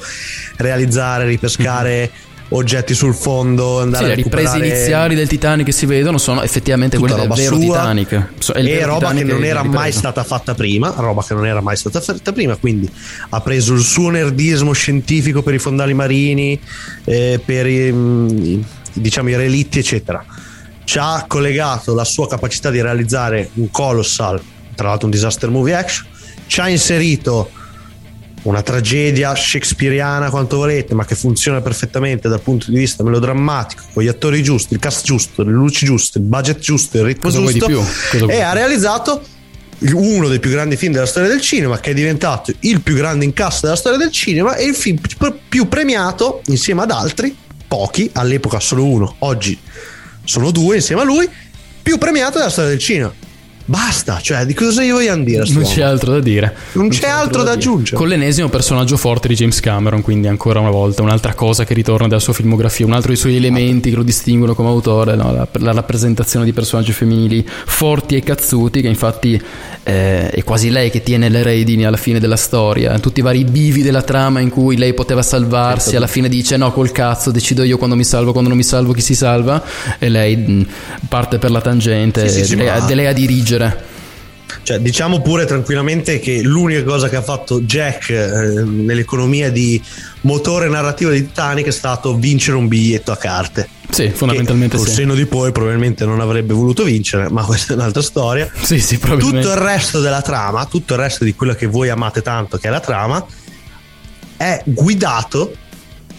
realizzare, ripescare oggetti sul fondo, andare Sì, a le riprese recuperare iniziali del Titanic che si vedono sono effettivamente tutta quelle del vero Titanic. So- e vero roba Titanic che non era mai stata fatta prima, roba che non era mai stata fatta prima, quindi ha preso il suo nerdismo scientifico per i fondali marini, eh, per i, mm, diciamo i relitti, eccetera. Ci ha collegato la sua capacità di realizzare un colossal, tra l'altro un disaster movie action, ci ha inserito una tragedia shakespeariana quanto volete, ma che funziona perfettamente dal punto di vista melodrammatico, con gli attori giusti, il cast giusto, le luci giuste, il budget giusto, il ritmo Cosa vuoi di giusto. vuoi E di ha realizzato uno dei più grandi film della storia del cinema, che è diventato il più grande incasso della storia del cinema e il film più premiato insieme ad altri, pochi, all'epoca solo uno, oggi sono due insieme a lui, più premiato della storia del cinema. Basta, cioè di cosa gli vogliamo dire? Non c'è altro da dire. Non c'è altro da dire. aggiungere. Con l'ennesimo personaggio forte di James Cameron, quindi ancora una volta un'altra cosa che ritorna dalla sua filmografia, un altro dei suoi elementi che lo distinguono come autore, no? la, la rappresentazione di personaggi femminili forti e cazzuti, che infatti eh, è quasi lei che tiene le redini alla fine della storia. Tutti i vari bivi della trama in cui lei poteva salvarsi, alla fine dice no, col cazzo, decido io quando mi salvo, quando non mi salvo chi si salva, e lei mh, parte per la tangente, Sì, sì, è- ma- lei a dirigere. Cioè, diciamo pure tranquillamente che l'unica cosa che ha fatto Jack eh, nell'economia di motore narrativo di Titanic è stato vincere un biglietto a carte. Sì, fondamentalmente Col sì. senno di poi probabilmente non avrebbe voluto vincere, ma [LAUGHS] questa è un'altra storia. Sì, sì. Tutto il resto della trama, tutto il resto di quello che voi amate tanto, che è la trama, è guidato,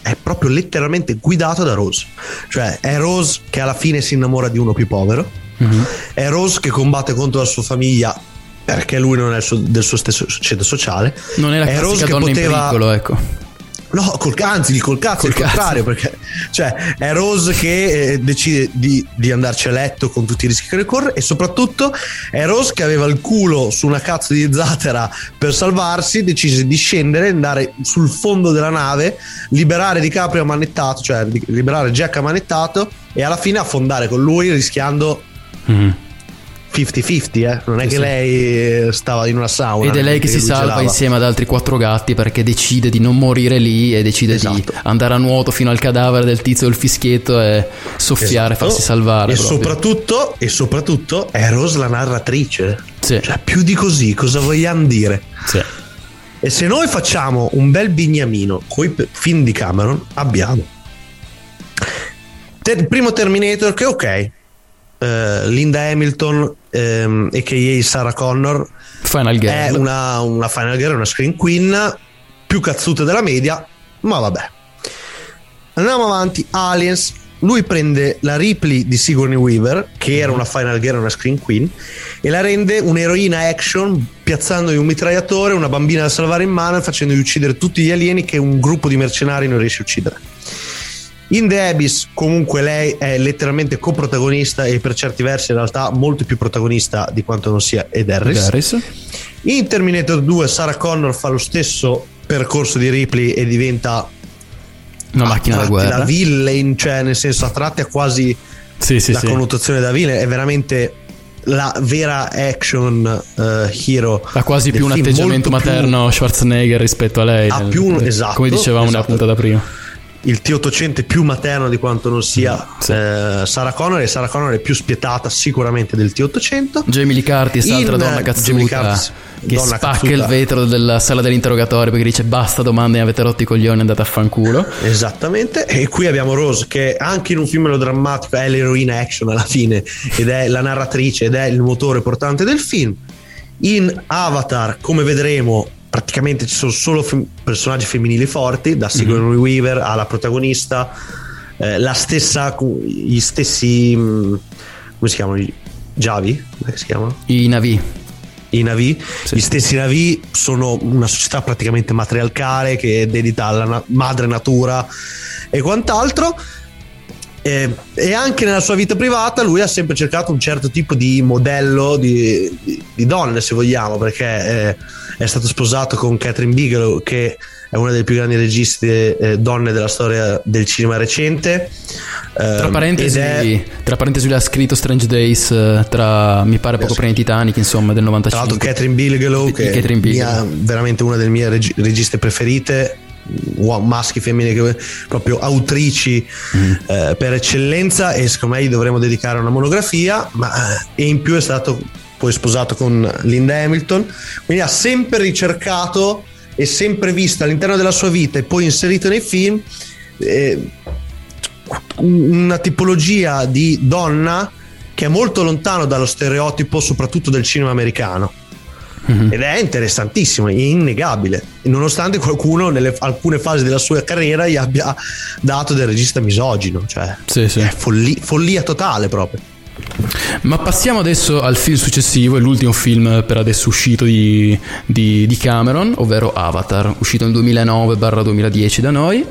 è proprio letteralmente guidato da Rose. Cioè, è Rose che alla fine si innamora di uno più povero, Mhm. è Rose che combatte contro la sua famiglia perché lui non è il suo- del suo stesso ceto sociale. Non è la è classica donna in pericolo, ecco. No, col, anzi, col cazzo, il Col cazzo. contrario, perché cioè, è Rose che eh, decide di, di andarci a letto con tutti i rischi che ne corre e soprattutto è Rose che aveva il culo su una cazzo di zattera per salvarsi, decise di scendere, andare sul fondo della nave, liberare DiCaprio ammanettato, cioè di- liberare Jack ammanettato e alla fine affondare con lui rischiando 50-50, eh? non è Sì, che lei eh, stava in una sauna. Ed è lei che si salva gelava. insieme ad altri quattro gatti perché decide di non morire lì e decide Esatto. di andare a nuoto fino al cadavere del tizio del fischietto e soffiare, Esatto. farsi salvare. E proprio. soprattutto, e soprattutto è Rose la narratrice. Sì. Cioè, più di così, cosa vogliamo dire? Sì. E se noi facciamo un bel bignamino con i film di Cameron, abbiamo Ter- primo Terminator che ok, eh, Linda Hamilton ehm, a.k.a. Sarah Connor Final è Girl. una, una Final Girl, una screen queen più cazzuta della media, ma vabbè. Andiamo avanti, Aliens. Lui prende la Ripley di Sigourney Weaver, che era una Final Girl, una screen queen, e la rende un'eroina action, piazzandogli un mitragliatore, una bambina da salvare in mano e facendogli uccidere tutti gli alieni che un gruppo di mercenari non riesce a uccidere. In The Abyss, comunque, lei è letteralmente coprotagonista e per certi versi in realtà molto più protagonista di quanto non sia Ed Harris. Harris. In Terminator 2 Sarah Connor fa lo stesso percorso di Ripley e diventa Una macchina da guerra. la villain, cioè nel senso a tratti ha quasi Sì, sì, la sì. connotazione da villain, è veramente la vera action eh, hero. Ha quasi più un film, atteggiamento molto più- materno Schwarzenegger rispetto a lei. Ha nel- più un- esatto, Come dicevamo nella esatto. puntata prima. Il T800 è più materno di quanto non sia eh, Sarah Connor e Sarah Connor è più spietata sicuramente del T800 Jamie Lee Curtis, altra donna eh, cazzuta che donna spacca cazzuta. il vetro della sala dell'interrogatorio perché dice basta domande, avete rotto i coglioni, andate a fanculo. Esattamente, e qui abbiamo Rose che anche in un film melodrammatico è l'eroina action alla fine ed è la narratrice ed è il motore portante del film. In Avatar, come vedremo, praticamente ci sono solo fem- personaggi femminili forti, da Sigourney Weaver alla protagonista, eh, la stessa, gli stessi, mh, come si chiamano? Javi? Come si chiamano? I Navi. i Navi. Gli stessi Navi sono una società praticamente matriarcale che è dedita alla na- madre natura e quant'altro. E, e anche nella sua vita privata lui ha sempre cercato un certo tipo di modello di, di- di donne, se vogliamo, perché eh, è stato sposato con Catherine Bigelow, che è una delle più grandi registi eh, donne della storia del cinema recente. Tra Ehm, parentesi, è- tra parentesi lui ha scritto Strange Days eh, tra, mi pare poco prima di Titanic, insomma, del Tra 95. l'altro Catherine Bigelow, che Catherine è Bigelow. mia- veramente una delle mie regi- registe preferite, maschi, femmine, proprio autrici mm. eh, per eccellenza e secondo me gli dovremmo dedicare una monografia, ma, eh, e in più è stato poi sposato con Linda Hamilton, quindi ha sempre ricercato e sempre visto all'interno della sua vita e poi inserito nei film eh, una tipologia di donna che è molto lontano dallo stereotipo soprattutto del cinema americano mm-hmm. ed è interessantissimo, è innegabile nonostante qualcuno nelle alcune fasi della sua carriera gli abbia dato del regista misogino cioè sì, sì. è follia, follia totale proprio ma passiamo adesso al film successivo, è l'ultimo film per adesso uscito di, di, di Cameron, ovvero Avatar, uscito nel 2009-2010 da noi.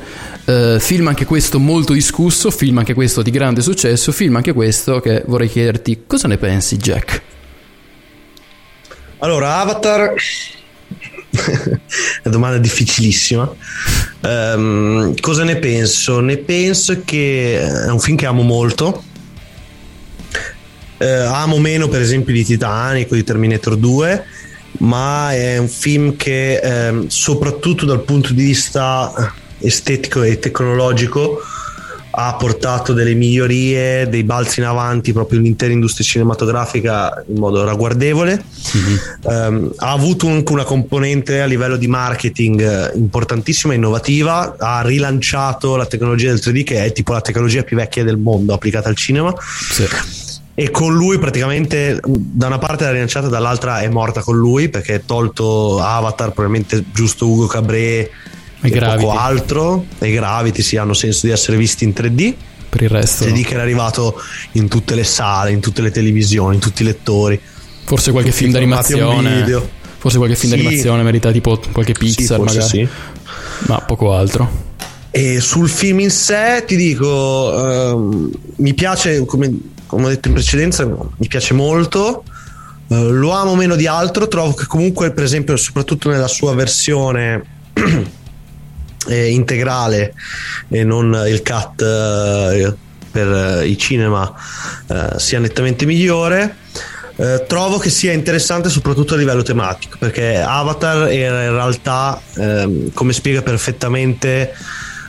Uh, film anche questo molto discusso, film anche questo di grande successo, film anche questo che vorrei chiederti cosa ne pensi Jack? Allora, Avatar [LAUGHS] una domanda difficilissima. Um, cosa ne penso? Ne penso che è un film che amo molto eh, amo meno per esempio di Titanic o di Terminator 2 ma è un film che eh, soprattutto dal punto di vista estetico e tecnologico ha portato delle migliorie, dei balzi in avanti proprio l'intera industria cinematografica in modo ragguardevole. Mm-hmm. Um, ha avuto anche una componente a livello di marketing importantissima, innovativa, ha rilanciato la tecnologia del 3D che è tipo la tecnologia più vecchia del mondo applicata al cinema. Sì e con lui praticamente da una parte l'ha rilanciata dall'altra è morta con lui perché è tolto Avatar probabilmente giusto Ugo Cabré e, e poco altro e Gravity sì hanno senso di essere visti in 3D per il resto 3D che era arrivato in tutte le sale in tutte le televisioni in tutti i lettori forse qualche film d'animazione forse qualche film sì. d'animazione merita tipo qualche Pixar sì, magari sì. ma poco altro e sul film in sé ti dico um, mi piace come come ho detto in precedenza, mi piace molto. Uh, lo amo meno di altro. Trovo che comunque, per esempio, soprattutto nella sua versione [CLEARS THROAT] eh, integrale e non il cut uh, per uh, i cinema, sia nettamente migliore. trovo che sia interessante soprattutto a livello tematico perché Avatar era in realtà, ehm, come spiega perfettamente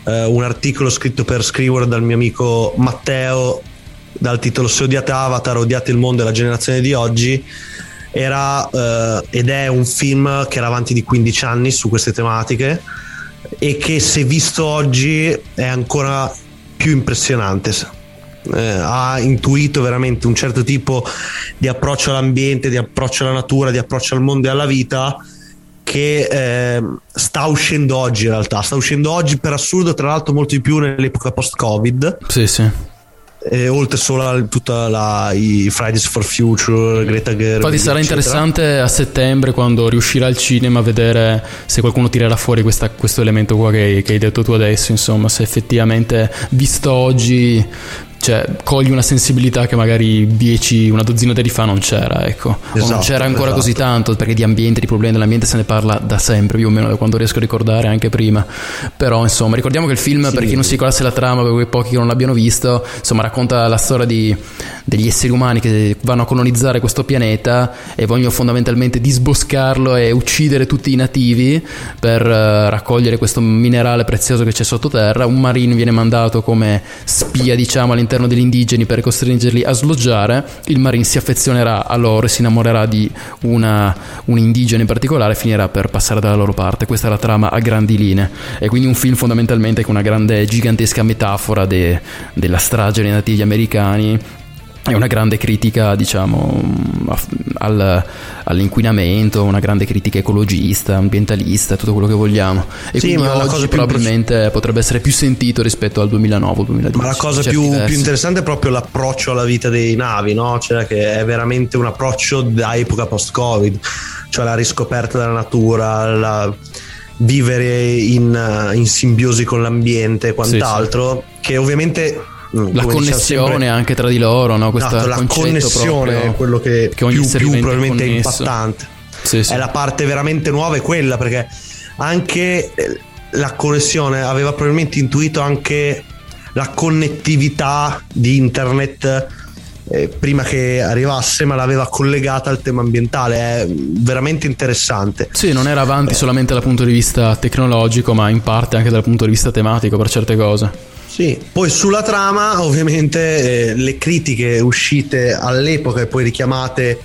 un articolo scritto per Scrivor dal mio amico Matteo dal titolo Se odiate Avatar, odiate il mondo e la generazione di oggi, era eh, ed è un film che era avanti di 15 anni su queste tematiche e che se visto oggi è ancora più impressionante. Eh, ha intuito veramente un certo tipo di approccio all'ambiente, di approccio alla natura, di approccio al mondo e alla vita che eh, sta uscendo oggi in realtà, sta uscendo oggi per assurdo tra l'altro molto di più nell'epoca post-Covid. Sì, sì e oltre solo a tutta la, i Fridays for Future, Greta Gerwig. Infatti sarà eccetera. interessante a settembre quando riuscirà al cinema a vedere se qualcuno tirerà fuori questa, questo elemento qua che, che hai detto tu adesso, insomma, se effettivamente visto oggi cioè, cogli una sensibilità che magari dieci, una dozzina di anni fa non c'era, ecco. Esatto, non c'era ancora esatto. così tanto, perché di ambiente, di problemi dell'ambiente se ne parla da sempre, più o meno da quando riesco a ricordare, anche prima. Però, insomma, ricordiamo che il film, sì. per chi non si ricordasse la trama, per quei pochi che non l'abbiano visto, insomma, racconta la storia di, degli esseri umani che vanno a colonizzare questo pianeta e vogliono fondamentalmente disboscarlo e uccidere tutti i nativi per uh, raccogliere questo minerale prezioso che c'è sottoterra. Un marine viene mandato come spia, diciamo, all'interno all'interno degli indigeni per costringerli a sloggiare, il marine si affezionerà a loro e si innamorerà di una, un indigeno in particolare e finirà per passare dalla loro parte. Questa è la trama a grandi linee. È quindi un film fondamentalmente con una grande, gigantesca metafora de, della strage dei nativi americani è una grande critica, diciamo, al, all'inquinamento, una grande critica ecologista, ambientalista, tutto quello che vogliamo. E sì, quindi oggi probabilmente più... potrebbe essere più sentito rispetto al 2009-2010. Ma la cosa più, più, interessante è proprio l'approccio alla vita dei navi, no? Cioè che è veramente un approccio da epoca post-Covid, cioè la riscoperta della natura, la vivere in, in simbiosi con l'ambiente e quant'altro, sì, sì. che ovviamente la connessione sempre, anche tra di loro, no? Questa esatto, la connessione è quello che, che più, più probabilmente è impattante. Sì, sì. È la parte veramente nuova, è quella perché anche eh, la connessione aveva probabilmente intuito anche la connettività di internet eh, prima che arrivasse, ma l'aveva collegata al tema ambientale. È veramente interessante. Sì, non era avanti solamente dal punto di vista tecnologico, ma in parte anche dal punto di vista tematico per certe cose. Sì, poi sulla trama, ovviamente, eh, le critiche uscite all'epoca e poi richiamate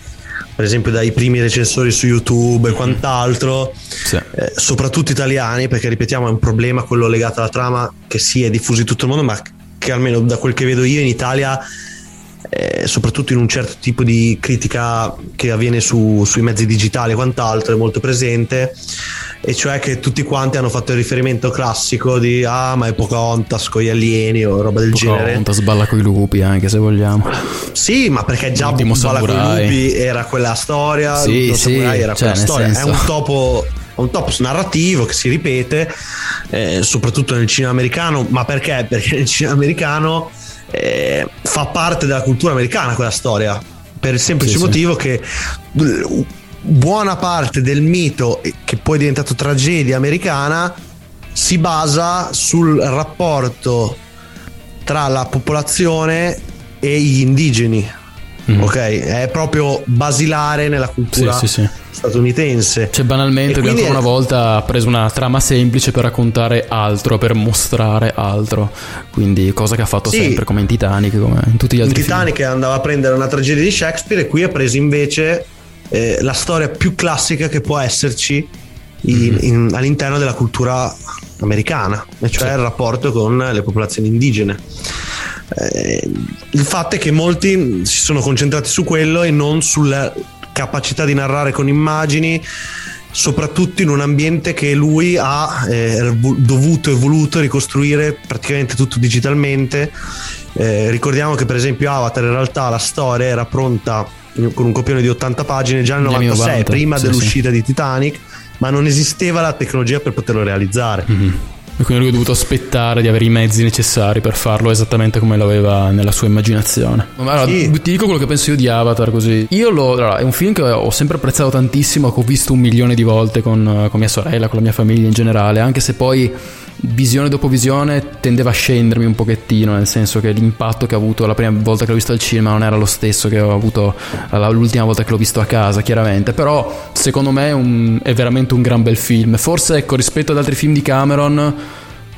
per esempio dai primi recensori su YouTube e quant'altro, sì. eh, soprattutto italiani, perché ripetiamo è un problema quello legato alla trama che si è diffuso in tutto il mondo, ma che almeno da quel che vedo io in Italia eh, soprattutto in un certo tipo di critica che avviene su, sui mezzi digitali e quant'altro, è molto presente, e cioè che tutti quanti hanno fatto il riferimento classico di ah ma è Pocahontas con gli alieni o roba del Pocahontas genere. Pocahontas balla con i lupi anche se vogliamo. Sì, ma perché già L'ultimo balla con i lupi era quella storia, sì, sì, era cioè, quella storia, senso... è un topo un topos narrativo che si ripete eh, soprattutto nel cinema americano ma perché? perché nel cinema americano eh, fa parte della cultura americana quella storia per il semplice sì, motivo sì. che buona parte del mito che poi è diventato tragedia americana si basa sul rapporto tra la popolazione e gli indigeni mm. ok è proprio basilare nella cultura sì, sì, sì. statunitense cioè banalmente lui ancora è... una volta ha preso una trama semplice per raccontare altro per mostrare altro quindi cosa che ha fatto sempre come in Titanic come in tutti gli altri in Titanic film. andava a prendere una tragedia di Shakespeare e qui ha preso invece eh, la storia più classica che può esserci in, mm. in, all'interno della cultura americana, e cioè sì. il rapporto con le popolazioni indigene. Eh, il fatto è che molti si sono concentrati su quello e non sulla capacità di narrare con immagini, soprattutto in un ambiente che lui ha eh, dovuto e voluto ricostruire praticamente tutto digitalmente. Eh, ricordiamo che per esempio Avatar in realtà la storia era pronta con un copione di 80 pagine già nel 96, prima sì, dell'uscita sì. di Titanic, ma non esisteva la tecnologia per poterlo realizzare. Mm-hmm. E quindi lui ha dovuto aspettare di avere i mezzi necessari per farlo esattamente come lo aveva nella sua immaginazione. Allora, sì. ti dico quello che penso io di Avatar così. Io lo. Allora, è un film che ho sempre apprezzato tantissimo, che ho visto un milione di volte con, con mia sorella, con la mia famiglia in generale, anche se poi visione dopo visione tendeva a scendermi un pochettino, nel senso che l'impatto che ho avuto la prima volta che l'ho visto al cinema non era lo stesso che ho avuto l'ultima volta che l'ho visto a casa, chiaramente, però secondo me è, un, è veramente un gran bel film. Forse ecco, rispetto ad altri film di Cameron,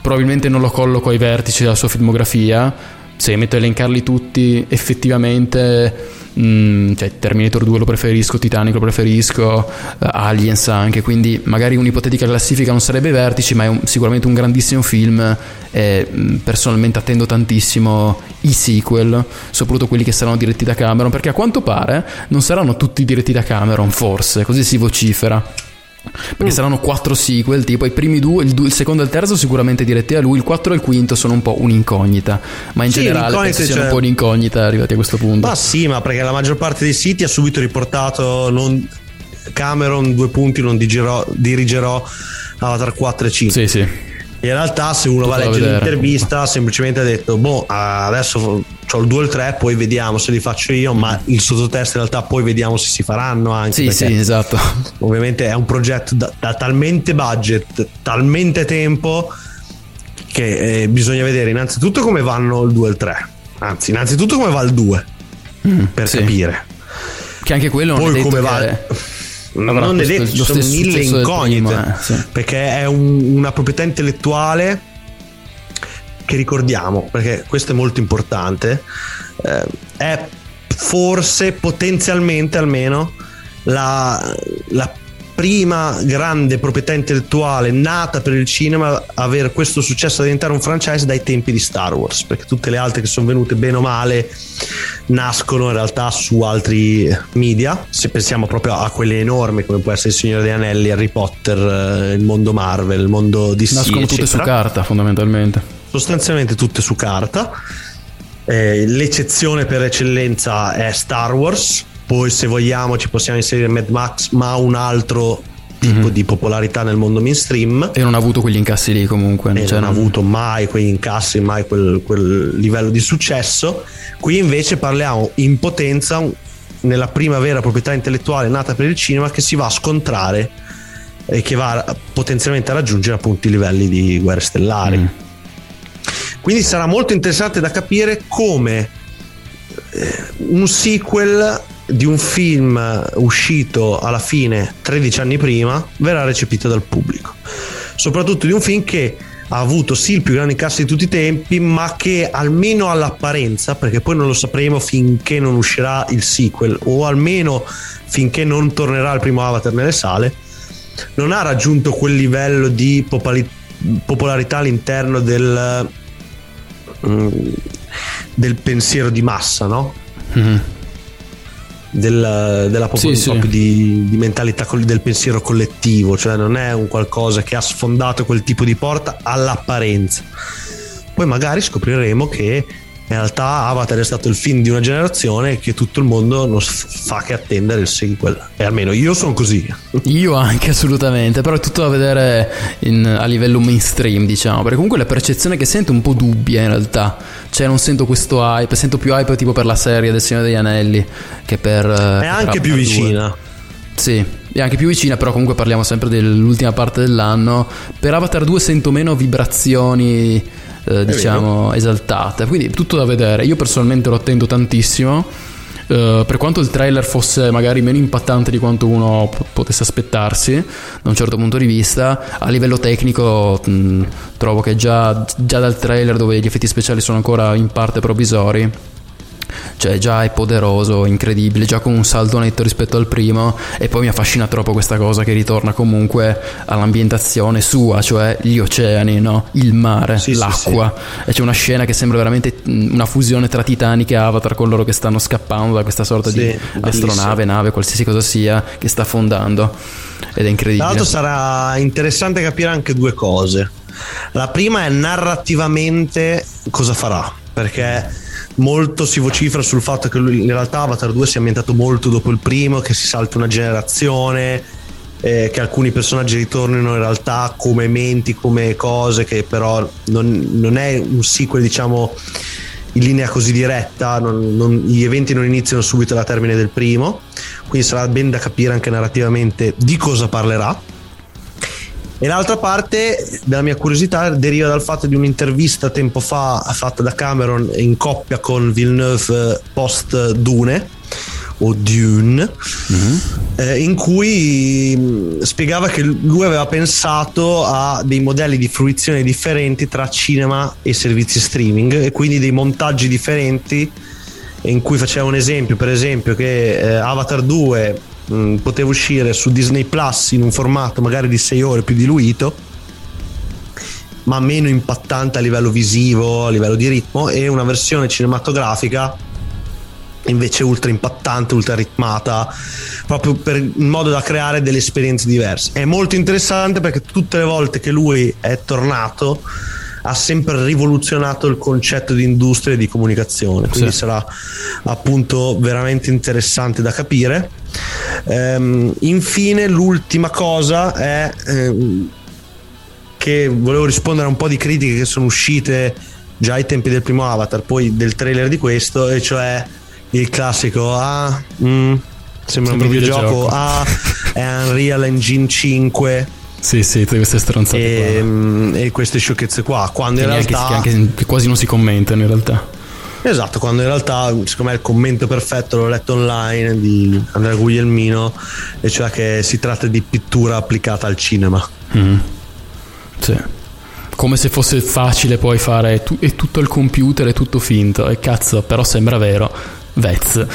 probabilmente non lo colloco ai vertici della sua filmografia. Se metto a elencarli tutti, effettivamente Mm, cioè Terminator 2 lo preferisco, Titanic lo preferisco, uh, Aliens anche, quindi magari un'ipotetica classifica non sarebbe Vertici, ma è un, sicuramente un grandissimo film e mm, personalmente attendo tantissimo i sequel, soprattutto quelli che saranno diretti da Cameron, perché a quanto pare non saranno tutti diretti da Cameron, forse, così si vocifera. Perché mm. saranno quattro sequel, tipo i primi due, il, il, secondo e il terzo sicuramente diretti a lui, il 4 e il quinto sono un po' un'incognita, ma in sì, generale penso siano cioè... un po' un'incognita arrivati a questo punto. Ma sì, ma perché la maggior parte dei siti ha subito riportato non... Cameron due punti non dirigerò, dirigerò Avatar 4 e 5. Sì, sì. In realtà, se uno Tutto va a leggere l'intervista, semplicemente ha detto: Boh, adesso ho il 2 e il 3, poi vediamo se li faccio io. Ma il sottotesto in realtà poi vediamo se si faranno anche. Sì, sì, esatto. Ovviamente è un progetto da, da talmente budget, talmente tempo che eh, bisogna vedere innanzitutto come vanno il 2 e il 3. Anzi, innanzitutto come va il 2 mm, per sì. capire. Che anche quello poi non è come va. Che non è detto, ci sono mille incognite primo, eh, sì. perché è un, una proprietà intellettuale che ricordiamo perché questo è molto importante eh, è forse potenzialmente almeno la, la prima grande proprietà intellettuale nata per il cinema avere questo successo a diventare un franchise dai tempi di Star Wars, perché tutte le altre che sono venute bene o male nascono in realtà su altri media, se pensiamo proprio a quelle enormi come può essere Il Signore degli Anelli, Harry Potter, eh, il mondo Marvel, il mondo DC. Nascono tutte su carta fondamentalmente. Sostanzialmente tutte su carta. Eh, l'eccezione per eccellenza è Star Wars, poi se vogliamo ci possiamo inserire Mad Max, ma un altro tipo mm-hmm. di popolarità nel mondo mainstream. E non ha avuto quegli incassi lì comunque. E cioè non ha avuto mai quegli incassi, mai quel, quel, livello di successo. Qui invece parliamo in potenza nella prima vera proprietà intellettuale nata per il cinema che si va a scontrare e che va potenzialmente a raggiungere appunto i livelli di guerre stellari. Mm. Quindi sarà molto interessante da capire come eh, un sequel di un film uscito alla fine 13 anni prima verrà recepito dal pubblico. Soprattutto di un film che ha avuto sì il più grande incassi di tutti i tempi, ma che almeno all'apparenza, perché poi non lo sapremo finché non uscirà il sequel, o almeno finché non tornerà il primo Avatar nelle sale, non ha raggiunto quel livello di popolarità all'interno del, mm, del pensiero di massa, no? Mm-hmm del, della popolazione sì, sì. di, di, mentalità del pensiero collettivo, cioè non è un qualcosa che ha sfondato quel tipo di porta all'apparenza. Poi magari scopriremo che in realtà Avatar è stato il film di una generazione che tutto il mondo non fa che attendere il sequel. E almeno io sono così. [LAUGHS] Io anche assolutamente. Però è tutto da vedere in, a livello mainstream diciamo. Perché comunque la percezione che sento è un po' dubbia in realtà. Cioè non sento questo hype sento più hype tipo per la serie del Signore degli Anelli che per è anche più vicina. 2. sì è anche più vicina, però comunque parliamo sempre dell'ultima parte dell'anno. Per Avatar 2 sento meno vibrazioni eh, diciamo esaltata. Quindi tutto da vedere. Io personalmente lo attendo tantissimo. Uh, per quanto il trailer fosse magari meno impattante di quanto uno p- potesse aspettarsi da un certo punto di vista, a livello tecnico mh, trovo che già, già dal trailer dove gli effetti speciali sono ancora in parte provvisori, cioè già è poderoso, incredibile, già con un salto netto rispetto al primo e poi mi affascina troppo questa cosa che ritorna comunque all'ambientazione sua, cioè gli oceani, no? il mare, sì, l'acqua sì, sì. e c'è una scena che sembra veramente una fusione tra Titanic e Avatar con loro che stanno scappando da questa sorta di astronave, nave, qualsiasi cosa sia che sta affondando ed è incredibile. Tra l'altro sarà interessante capire anche due cose. La prima è narrativamente cosa farà, perché molto si vocifera sul fatto che lui, in realtà Avatar 2 sia ambientato molto dopo il primo, che si salta una generazione, eh, che alcuni personaggi ritornino in realtà come menti, come cose, che però non, non è un sequel, diciamo, in linea così diretta, non, non, gli eventi non iniziano subito alla termine del primo, quindi sarà ben da capire anche narrativamente di cosa parlerà e l'altra parte della mia curiosità deriva dal fatto di un'intervista tempo fa fatta da Cameron in coppia con Villeneuve post Dune o Dune, mm-hmm. eh, in cui mm, spiegava che lui aveva pensato a dei modelli di fruizione differenti tra cinema e servizi streaming e quindi dei montaggi differenti in cui faceva un esempio, per esempio, che eh, Avatar 2 mm, poteva uscire su Disney Plus in un formato magari di 6 ore più diluito ma meno impattante a livello visivo, a livello di ritmo e una versione cinematografica invece ultra impattante, ultra ritmata, proprio per, in modo da creare delle esperienze diverse. È molto interessante perché tutte le volte che lui è tornato ha sempre rivoluzionato il concetto di industria e di comunicazione, quindi sì. sarà appunto veramente interessante da capire. Ehm, infine, l'ultima cosa è ehm, che volevo rispondere a un po' di critiche che sono uscite già ai tempi del primo Avatar, poi del trailer di questo, e cioè il classico ah, mm, sembra un videogioco, ah, è Unreal Engine 5. Sì, sì, tutte queste stronzate e, qua. E queste sciocchezze qua, quando in realtà... Che, anche, che quasi non si commentano in realtà. Esatto, quando in realtà secondo me il commento perfetto l'ho letto online di Andrea Guglielmino, e cioè che si tratta di pittura applicata al cinema. Mm. Sì. Come se fosse facile poi fare, è tutto il computer, è tutto finto, e cazzo, però sembra vero Vez.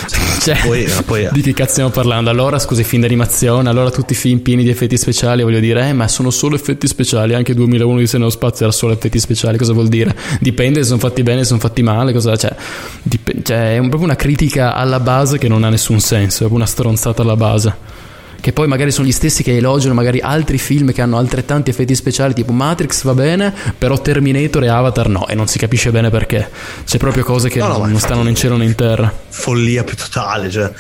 Cioè, poi, poi, di che cazzo stiamo parlando? Allora, scusi, film d'animazione, allora tutti i film pieni di effetti speciali, voglio dire, eh, ma sono solo effetti speciali, anche 2001 di Se nello spazio era solo effetti speciali, cosa vuol dire? Dipende se sono fatti bene, se sono fatti male, cosa, cioè, dip- cioè, è proprio una critica alla base che non ha nessun senso, è proprio una stronzata alla base che poi magari sono gli stessi che elogiano magari altri film che hanno altrettanti effetti speciali, tipo Matrix va bene, però Terminator e Avatar no, e non si capisce bene perché. C'è proprio cose che no, no, non stanno né in cielo né in terra. Follia più totale, cioè.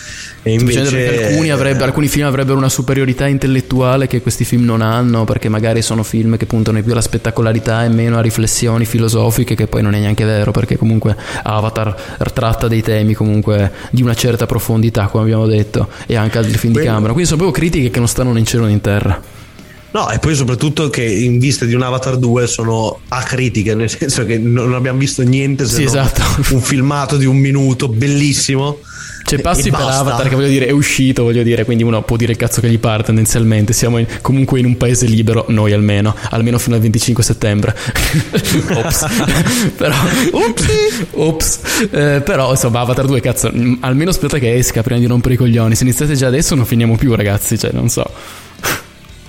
E invece... alcuni, avrebbe, alcuni, film avrebbero una superiorità intellettuale che questi film non hanno, perché magari sono film che puntano più alla spettacolarità e meno a riflessioni filosofiche, che poi non è neanche vero, perché comunque Avatar tratta dei temi comunque di una certa profondità, come abbiamo detto, e anche altri film di Cameron. Quindi sono proprio critiche che non stanno né in cielo né in terra. No, e poi soprattutto che in vista di un Avatar 2 sono acritiche, nel senso che non abbiamo visto niente se Sì, esatto. un filmato di un minuto bellissimo. C'è E- passi per. Avatar che voglio dire è uscito, voglio dire, quindi uno può dire il cazzo che gli pare tendenzialmente. Siamo in- comunque in un paese libero, noi almeno, almeno fino al 25 settembre. [LAUGHS] Ops. [LAUGHS] però, Ops. Eh, però insomma Avatar 2 cazzo, mm, almeno aspetta che esca prima di rompere i coglioni. Se iniziate già adesso non finiamo più ragazzi, cioè non so.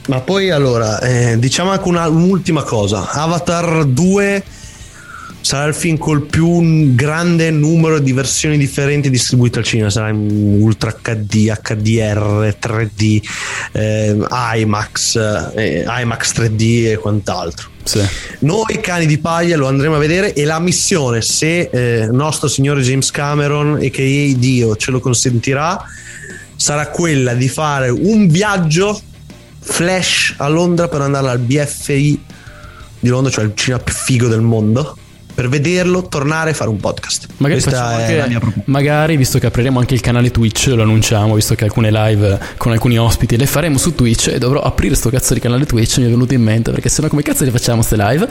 Ma poi allora, eh, diciamo anche una- un'ultima cosa. Avatar 2 sarà il film col più grande numero di versioni differenti distribuite al cinema. Sarà in Ultra HD, HDR, 3D, eh, IMAX, eh, IMAX 3D e quant'altro. Noi cani di paglia lo andremo a vedere e la missione, se eh, nostro signore James Cameron e che Dio ce lo consentirà, sarà quella di fare un viaggio flash a Londra per andare al BFI di Londra, cioè il cinema più figo del mondo, per vederlo, tornare e fare un podcast. Magari, Questa è la mia proposta. magari, visto che apriremo anche il canale Twitch, lo annunciamo, visto che alcune live con alcuni ospiti le faremo su Twitch e dovrò aprire sto cazzo di canale Twitch, mi è venuto in mente, perché sennò come cazzo le facciamo ste live?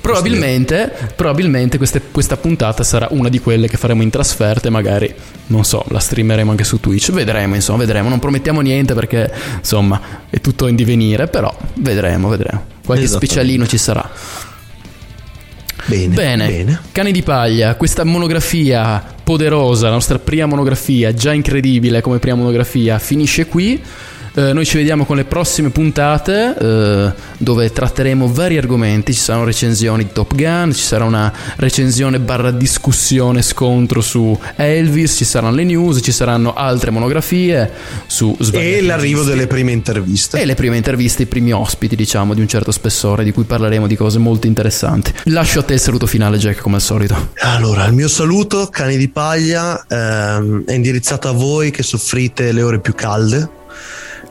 Probabilmente, probabilmente queste- questa puntata sarà una di quelle che faremo in trasferte, magari, non so, la streameremo anche su Twitch, vedremo, insomma, vedremo, non promettiamo niente perché, insomma, è tutto in divenire, però vedremo, vedremo. Qualche specialino ci sarà. Bene, Bene, Cani di paglia, questa monografia poderosa, la nostra prima monografia, già incredibile come prima monografia, finisce qui. Eh, noi ci vediamo con le prossime puntate eh, dove tratteremo vari argomenti, ci saranno recensioni di Top Gun, ci sarà una recensione barra discussione scontro su Elvis, ci saranno le news, ci saranno altre monografie su E l'arrivo delle prime interviste. E le prime interviste, i primi ospiti, diciamo, di un certo spessore, di cui parleremo di cose molto interessanti. Lascio a te il saluto finale, Jack, come al solito. Allora, il mio saluto, cani di paglia, ehm, è indirizzato a voi che soffrite le ore più calde.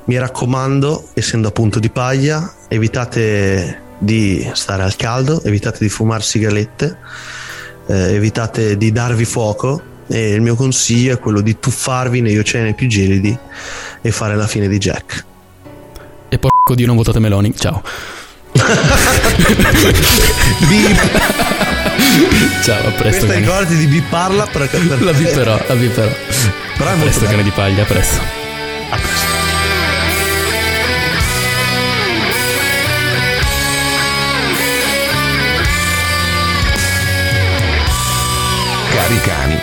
Mi raccomando, essendo appunto di paglia, evitate di stare al caldo, evitate di fumare sigarette, eh, evitate di darvi fuoco e il mio consiglio è quello di tuffarvi negli oceani più gelidi e fare la fine di Jack. E porco dio non votate Meloni. Ciao. Ciao, a presto. Questa cani. ricordati di biparla per, per La viperò, la viperò. Però è a molto presto, bello. cane di paglia, a presto.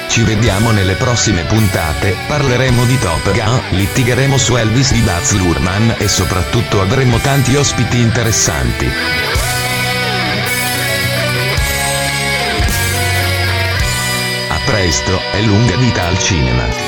Ci vediamo nelle prossime puntate, parleremo di Top Gun, litigheremo su Elvis di Baz Luhrmann e soprattutto avremo tanti ospiti interessanti. A presto e lunga vita al cinema.